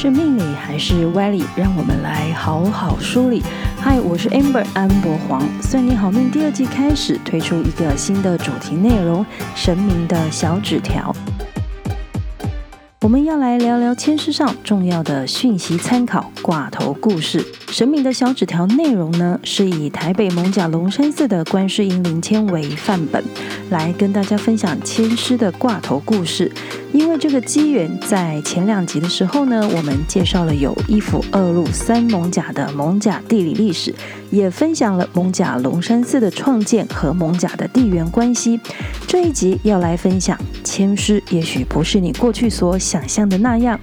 是命理还是歪理？让我们来好好梳理。嗨，我是 Amber 安博黄。算你好命第二季开始推出一个新的主题内容：神明的小纸条。我们要来聊聊签诗上重要的讯息参考挂头故事。神明的小纸条内容呢，是以台北蒙甲龙山寺的观世音灵签为范本，来跟大家分享签诗的挂头故事。因为这个机缘，在前两集的时候呢，我们介绍了有一府二路三蒙甲的蒙甲地理历史，也分享了蒙甲龙山寺的创建和蒙甲的地缘关系。这一集要来分享签诗，也许不是你过去所想象的那样。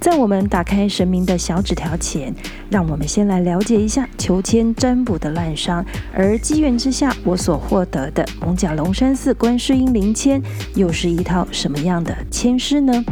在我们打开神明的小纸条前，让我们先来了解一下求签占卜的滥觞。而机缘之下，我所获得的蒙甲龙山寺观世音灵签，又是一套什么样的签诗呢？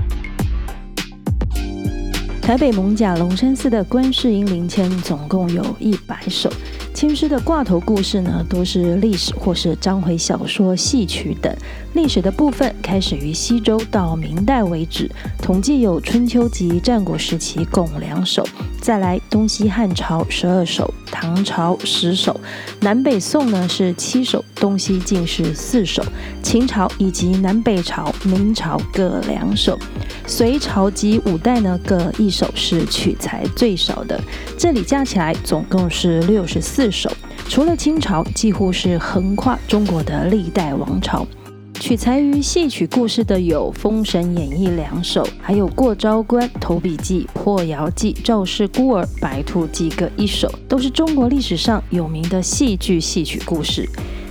台北艋舺龙山寺的观世音灵签总共有一百首。签诗的挂头故事呢，都是历史或是章回小说、戏曲等。历史的部分开始于西周到明代为止，统计有春秋及战国时期共两首。再来东西汉朝十二首，唐朝十首，南北宋呢是七首，东西晋是四首，秦朝以及南北朝、明朝各两首，隋朝及五代呢各一首，是取材最少的。这里加起来总共是六十四首，除了清朝，几乎是横跨中国的历代王朝。取材于戏曲故事的有《封神演义》两首，还有《过招关》《投笔记》《破窑记》《赵氏孤儿》《白兔记》各一首，都是中国历史上有名的戏剧戏曲故事。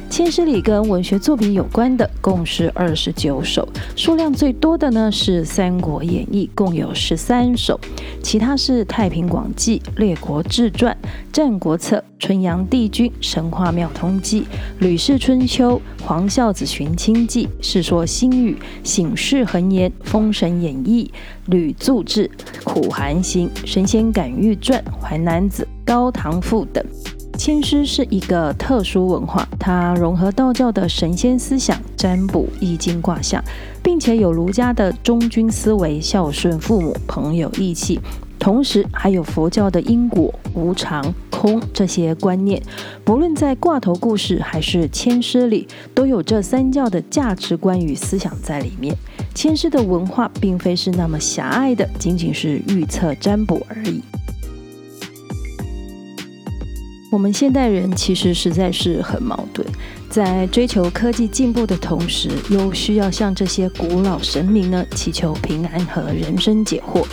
千诗里跟文学作品有关的共是二十九首，数量最多的呢是《三国演义》，共有十三首，其他是《太平广记》《列国志传》《战国策》《春阳帝君》《神话妙通记》《吕氏春秋》《黄孝子寻亲记》《世说新语》《醒世恒言》《封神演义》《吕祝志》《苦寒行》《神仙感应传》《淮南子》《高唐赋》等。签诗是一个特殊文化，它融合道教的神仙思想、占卜、易经卦象，并且有儒家的忠君思维、孝顺父母、朋友义气，同时还有佛教的因果、无常、空这些观念。不论在挂头故事还是签诗里，都有这三教的价值观与思想在里面。签诗的文化并非是那么狭隘的，仅仅是预测占卜而已。我们现代人其实实在是很矛盾，在追求科技进步的同时，又需要向这些古老神明呢祈求平安和人生解惑。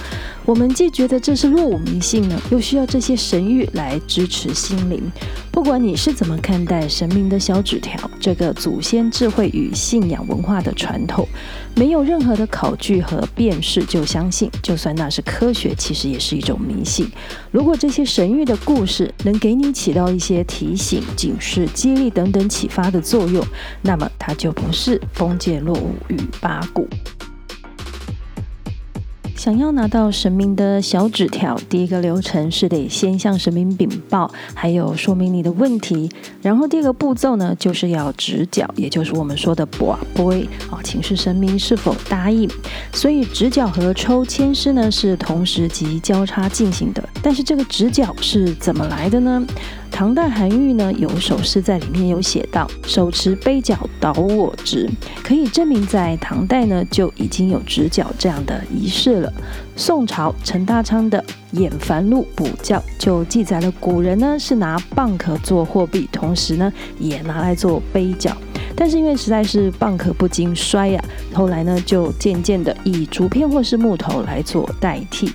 我们既觉得这是落伍迷信呢，又需要这些神谕来支持心灵。不管你是怎么看待神明的小纸条，这个祖先智慧与信仰文化的传统，没有任何的考据和辨识就相信，就算那是科学，其实也是一种迷信。如果这些神谕的故事能给你起到一些提醒、警示、激励等等启发的作用，那么它就不是封建落伍与八股。想要拿到神明的小纸条，第一个流程是得先向神明禀报，还有说明你的问题。然后第二个步骤呢，就是要直角，也就是我们说的跋杯啊，请示神明是否答应。所以直角和抽签师呢是同时及交叉进行的。但是这个直角是怎么来的呢？唐代韩愈呢有首诗在里面有写到：“手持杯角倒我直”，可以证明在唐代呢就已经有直角这样的仪式了。宋朝陈大昌的《演繁露补教》就记载了古人呢是拿蚌壳做货币，同时呢也拿来做杯角，但是因为实在是蚌壳不经摔呀、啊，后来呢就渐渐的以竹片或是木头来做代替。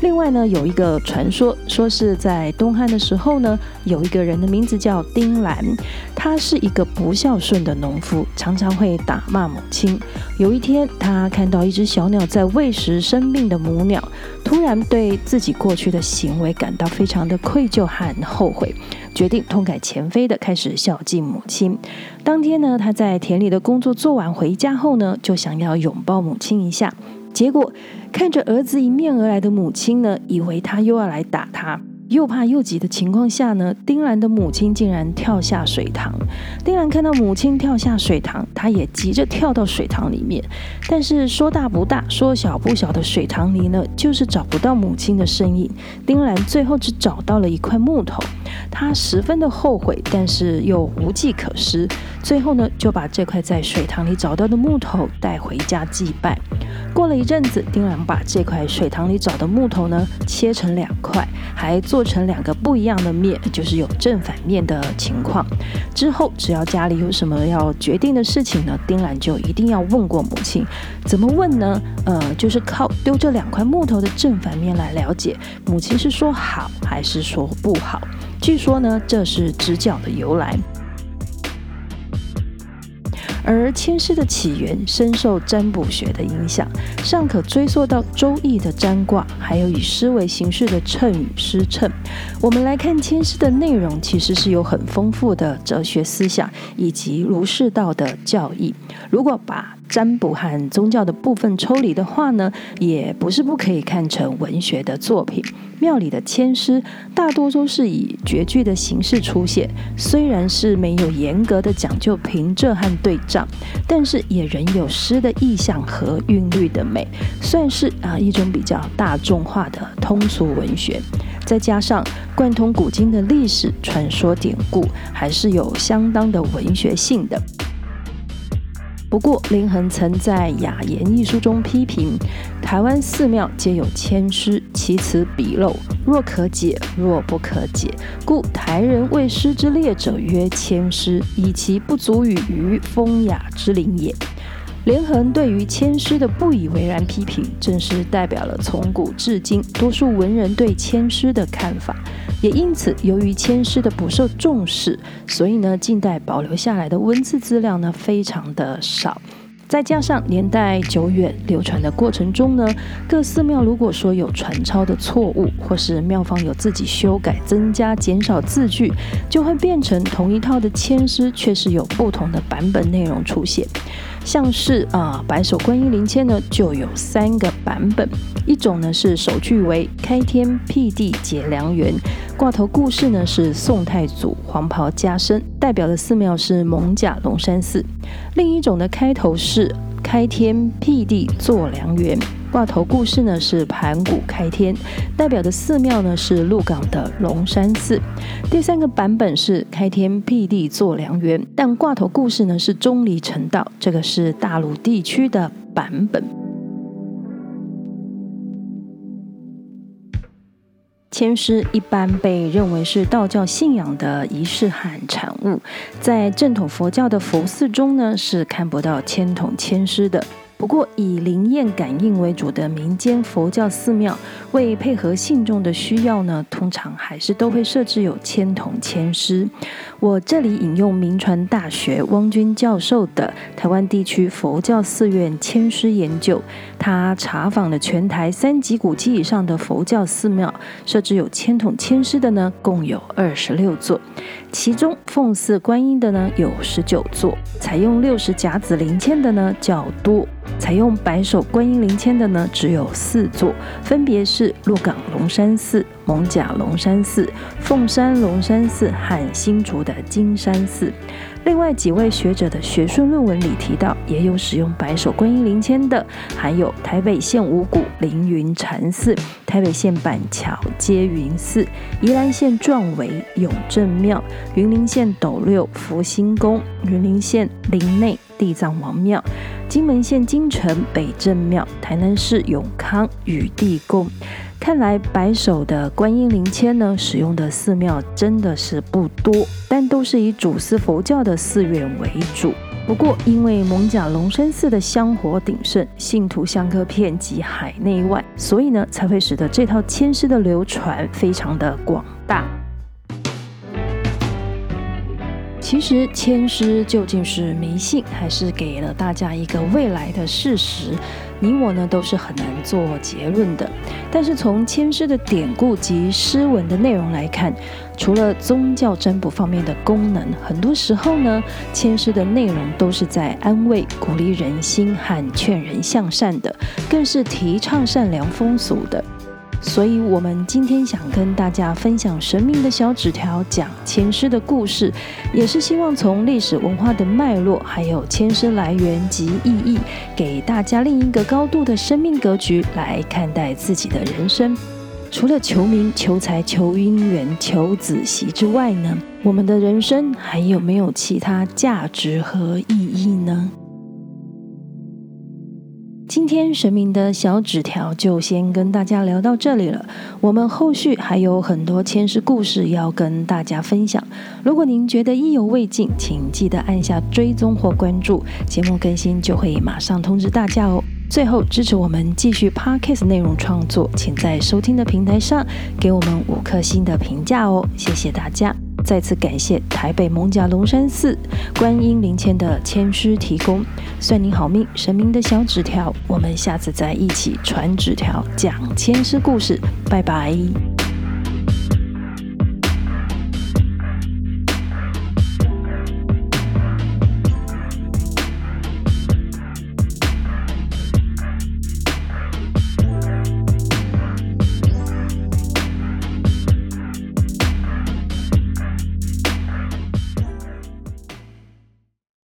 另外呢，有一个传说，说是在东汉的时候呢，有一个人的名字叫丁兰，他是一个不孝顺的农夫，常常会打骂母亲。有一天，他看到一只小鸟在喂食生病的母鸟，突然对自己过去的行为感到非常的愧疚和后悔，决定痛改前非的开始孝敬母亲。当天呢，他在田里的工作做完回家后呢，就想要拥抱母亲一下。结果看着儿子迎面而来的母亲呢，以为他又要来打他，又怕又急的情况下呢，丁兰的母亲竟然跳下水塘。丁兰看到母亲跳下水塘，他也急着跳到水塘里面。但是说大不大，说小不小的水塘里呢，就是找不到母亲的身影。丁兰最后只找到了一块木头，他十分的后悔，但是又无计可施。最后呢，就把这块在水塘里找到的木头带回家祭拜。过了一阵子，丁兰把这块水塘里找的木头呢，切成两块，还做成两个不一样的面，就是有正反面的情况。之后，只要家里有什么要决定的事情呢，丁兰就一定要问过母亲。怎么问呢？呃，就是靠丢这两块木头的正反面来了解，母亲是说好还是说不好。据说呢，这是直角的由来。而签诗的起源深受占卜学的影响，尚可追溯到《周易》的占卦，还有以诗为形式的谶语诗谶。我们来看签诗的内容，其实是有很丰富的哲学思想以及儒释道的教义。如果把占卜和宗教的部分抽离的话呢，也不是不可以看成文学的作品。庙里的签诗大多都是以绝句的形式出现，虽然是没有严格的讲究平仄和对仗，但是也仍有诗的意象和韵律的美，算是啊一种比较大众化的通俗文学。再加上贯通古今的历史传说典故，还是有相当的文学性的。不过，林恒曾在《雅言》一书中批评台湾寺庙皆有签诗，其辞鄙陋，若可解，若不可解，故台人谓诗之列者曰签诗，以其不足与于风雅之灵也。连横对于签诗的不以为然批评，正是代表了从古至今多数文人对签诗的看法。也因此，由于签诗的不受重视，所以呢，近代保留下来的文字资料呢，非常的少。再加上年代久远，流传的过程中呢，各寺庙如果说有传抄的错误，或是庙方有自己修改、增加、减少字句，就会变成同一套的签诗，却是有不同的版本内容出现。像是啊，白首观音灵签呢，就有三个版本。一种呢是首句为“开天辟地解良缘”，挂头故事呢是宋太祖黄袍加身，代表的寺庙是艋舺龙山寺。另一种的开头是“开天辟地做良缘”。挂头故事呢是盘古开天，代表的寺庙呢是鹿港的龙山寺。第三个版本是开天辟地做良缘，但挂头故事呢是钟离成道，这个是大陆地区的版本。千师一般被认为是道教信仰的仪式和产物，在正统佛教的佛寺中呢是看不到千筒千师的。不过，以灵验感应为主的民间佛教寺庙，为配合信众的需要呢，通常还是都会设置有签筒签师。我这里引用铭传大学汪军教授的《台湾地区佛教寺院签师研究》，他查访了全台三级古迹以上的佛教寺庙，设置有签筒签师的呢，共有二十六座。其中奉祀观音的呢有十九座，采用六十甲子灵签的呢较多，采用白首观音灵签的呢只有四座，分别是鹿港龙山寺、艋舺龙山寺、凤山龙山寺和新竹的金山寺。另外几位学者的学术论文里提到，也有使用白首观音灵签的，还有台北县五股凌云禅寺、台北县板桥接云寺、宜兰县壮围永正庙、云林县斗六福兴宫、云林县林内地藏王庙、金门县金城北镇庙、台南市永康雨地宫。看来白首的观音灵签呢，使用的寺庙真的是不多，但都是以主祀佛教的寺院为主。不过，因为艋舺龙山寺的香火鼎盛，信徒香客遍及海内外，所以呢，才会使得这套签诗的流传非常的广大。其实，签诗究竟是迷信，还是给了大家一个未来的事实？你我呢都是很难做结论的，但是从签诗的典故及诗文的内容来看，除了宗教占卜方面的功能，很多时候呢，签诗的内容都是在安慰、鼓励人心和劝人向善的，更是提倡善良风俗的。所以，我们今天想跟大家分享神明的小纸条，讲签诗的故事，也是希望从历史文化的脉络，还有签诗来源及意义，给大家另一个高度的生命格局来看待自己的人生。除了求名、求财、求姻缘、求子息之外呢，我们的人生还有没有其他价值和意义呢？今天神明的小纸条就先跟大家聊到这里了。我们后续还有很多签诗故事要跟大家分享。如果您觉得意犹未尽，请记得按下追踪或关注，节目更新就会马上通知大家哦。最后支持我们继续 Podcast 内容创作，请在收听的平台上给我们五颗星的评价哦，谢谢大家！再次感谢台北蒙甲龙山寺观音灵签的签师提供，算您好命，神明的小纸条，我们下次再一起传纸条讲签师故事，拜拜。